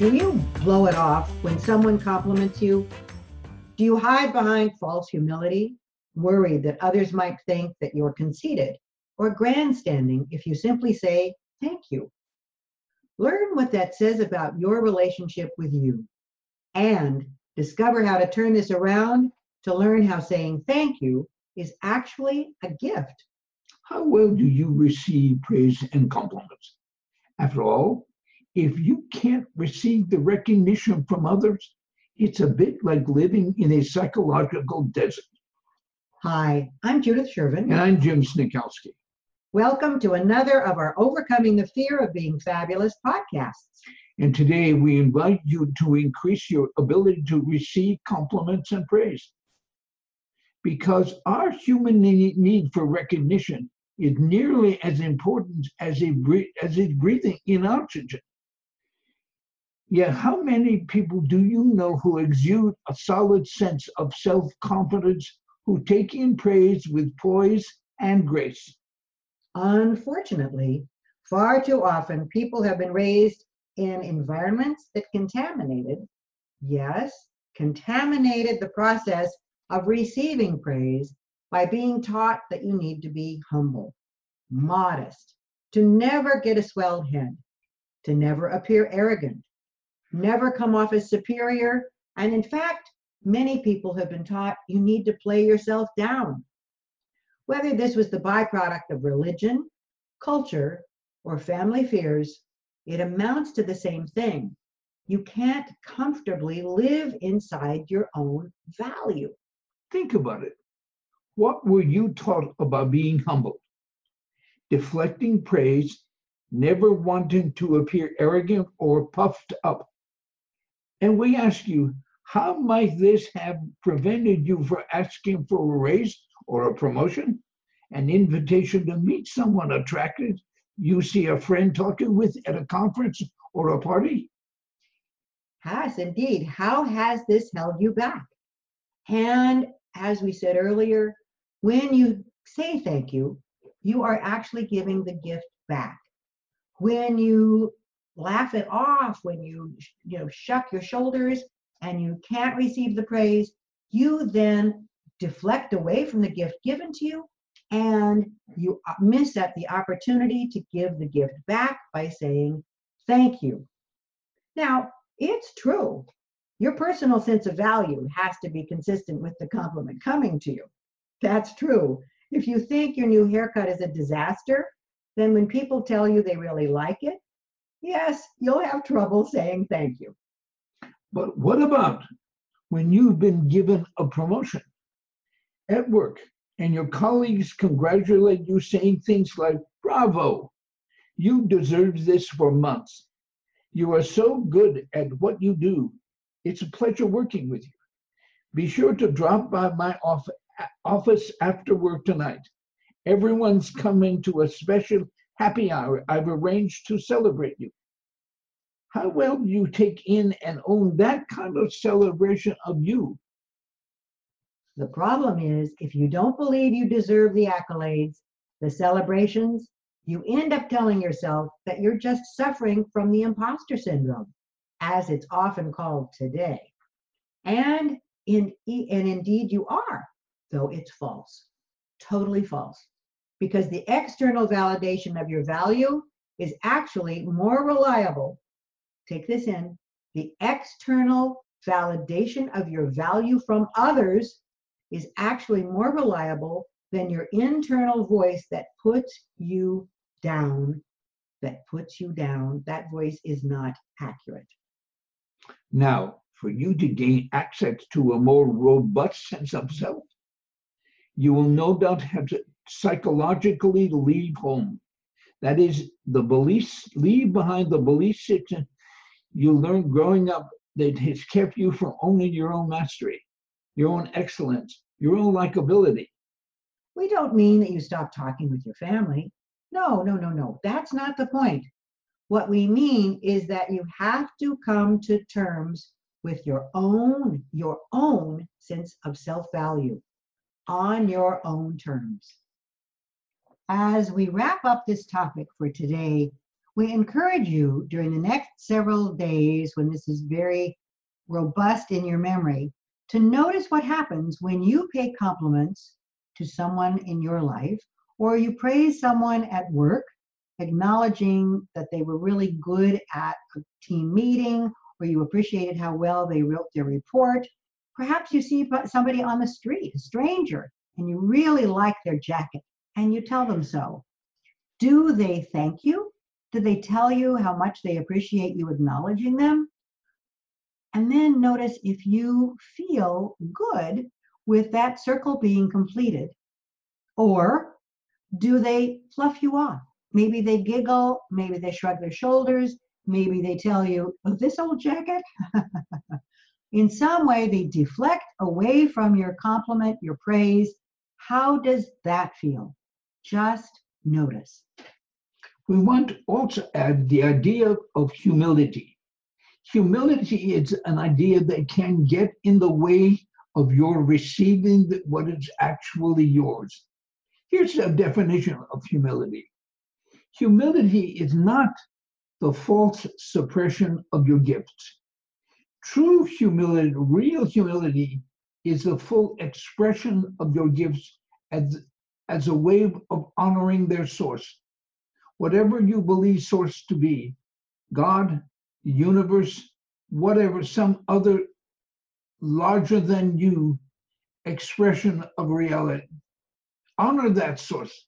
Do you blow it off when someone compliments you? Do you hide behind false humility, worried that others might think that you're conceited or grandstanding if you simply say thank you? Learn what that says about your relationship with you and discover how to turn this around to learn how saying thank you is actually a gift. How well do you receive praise and compliments? After all, if you can't receive the recognition from others, it's a bit like living in a psychological desert. Hi, I'm Judith Sherven. And I'm Jim Sniechowski. Welcome to another of our Overcoming the Fear of Being Fabulous podcasts. And today we invite you to increase your ability to receive compliments and praise. Because our human need for recognition is nearly as important as, a, as is breathing in oxygen. Yet, how many people do you know who exude a solid sense of self confidence, who take in praise with poise and grace? Unfortunately, far too often people have been raised in environments that contaminated, yes, contaminated the process of receiving praise by being taught that you need to be humble, modest, to never get a swelled head, to never appear arrogant, never come off as superior. And in fact, many people have been taught you need to play yourself down. Whether this was the byproduct of religion, culture, or family fears, it amounts to the same thing. You can't comfortably live inside your own value. Think about it. What were you taught about being humble? Deflecting praise, never wanting to appear arrogant or puffed up. And we ask you, how might this have prevented you from asking for a raise or a promotion, an invitation to meet someone attractive you see a friend talking with at a conference or a party? Has indeed. How has this held you back? And as we said earlier, when you say thank you, you are actually giving the gift back. When you laugh it off, when you you know shuck your shoulders and you can't receive the praise, you then deflect away from the gift given to you and you uh, miss at the opportunity to give the gift back by saying thank you. Now, it's true. Your personal sense of value has to be consistent with the compliment coming to you. That's true. If you think your new haircut is a disaster, then when people tell you they really like it, yes, you'll have trouble saying thank you. But what about when you've been given a promotion at work and your colleagues congratulate you, saying things like, Bravo, you deserved this for months. You are so good at what you do. It's a pleasure working with you. Be sure to drop by my office after work tonight. Everyone's coming to a special happy hour I've arranged to celebrate you. How well do you take in and own that kind of celebration of you the problem is, if you don't believe you deserve the accolades, the celebrations, you end up telling yourself that you're just suffering from the imposter syndrome, as it's often called today. And in and indeed you are, though it's false. Totally false. Because the external validation of your value is actually more reliable. Take this in. The external validation of your value from others is actually more reliable than your internal voice that puts you down. That puts you down. That voice is not accurate. Now, for you to gain access to a more robust sense of self, you will no doubt have to psychologically leave home. That is, the beliefs, leave behind the belief system you learned growing up that has kept you from owning your own mastery your own excellence, your own likability. We don't mean that you stop talking with your family. No, no, no, no. That's not the point. What we mean is that you have to come to terms with your own your own sense of self-value on your own terms. As we wrap up this topic for today, we encourage you during the next several days when this is very robust in your memory to notice what happens when you pay compliments to someone in your life or you praise someone at work, acknowledging that they were really good at a team meeting or you appreciated how well they wrote their report. Perhaps you see somebody on the street, a stranger, and you really like their jacket and you tell them so. Do they thank you? Do they tell you how much they appreciate you acknowledging them? And then notice if you feel good with that circle being completed. Or do they fluff you off? Maybe they giggle, maybe they shrug their shoulders, maybe they tell you, oh, this old jacket? In some way, they deflect away from your compliment, your praise. How does that feel? Just notice. We want also add the idea of humility. Humility is an idea that can get in the way of your receiving what is actually yours. Here's a definition of humility humility is not the false suppression of your gifts. True humility, real humility, is the full expression of your gifts as, as a way of honoring their source. Whatever you believe source to be, God, the universe, whatever, some other larger than you expression of reality. Honor that source.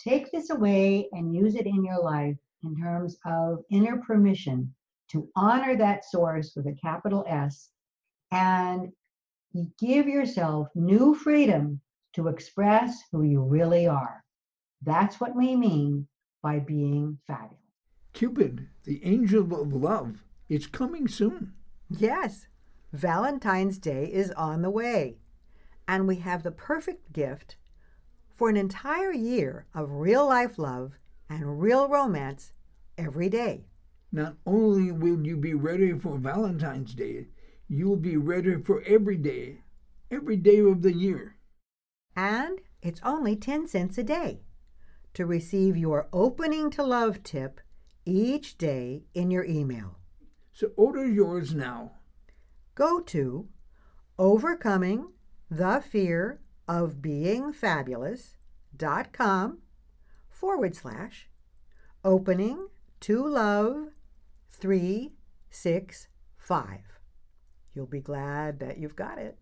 Take this away and use it in your life in terms of inner permission to honor that source with a capital S and give yourself new freedom to express who you really are. That's what we mean by being fabulous. Cupid, the angel of love, is coming soon. Yes, Valentine's Day is on the way, and we have the perfect gift for an entire year of real life love and real romance every day. Not only will you be ready for Valentine's Day, you will be ready for every day, every day of the year. And it's only 10 cents a day to receive your opening to love tip each day in your email. So order yours now. Go to overcoming the fear of being fabulous.com forward slash opening to love 365. You'll be glad that you've got it.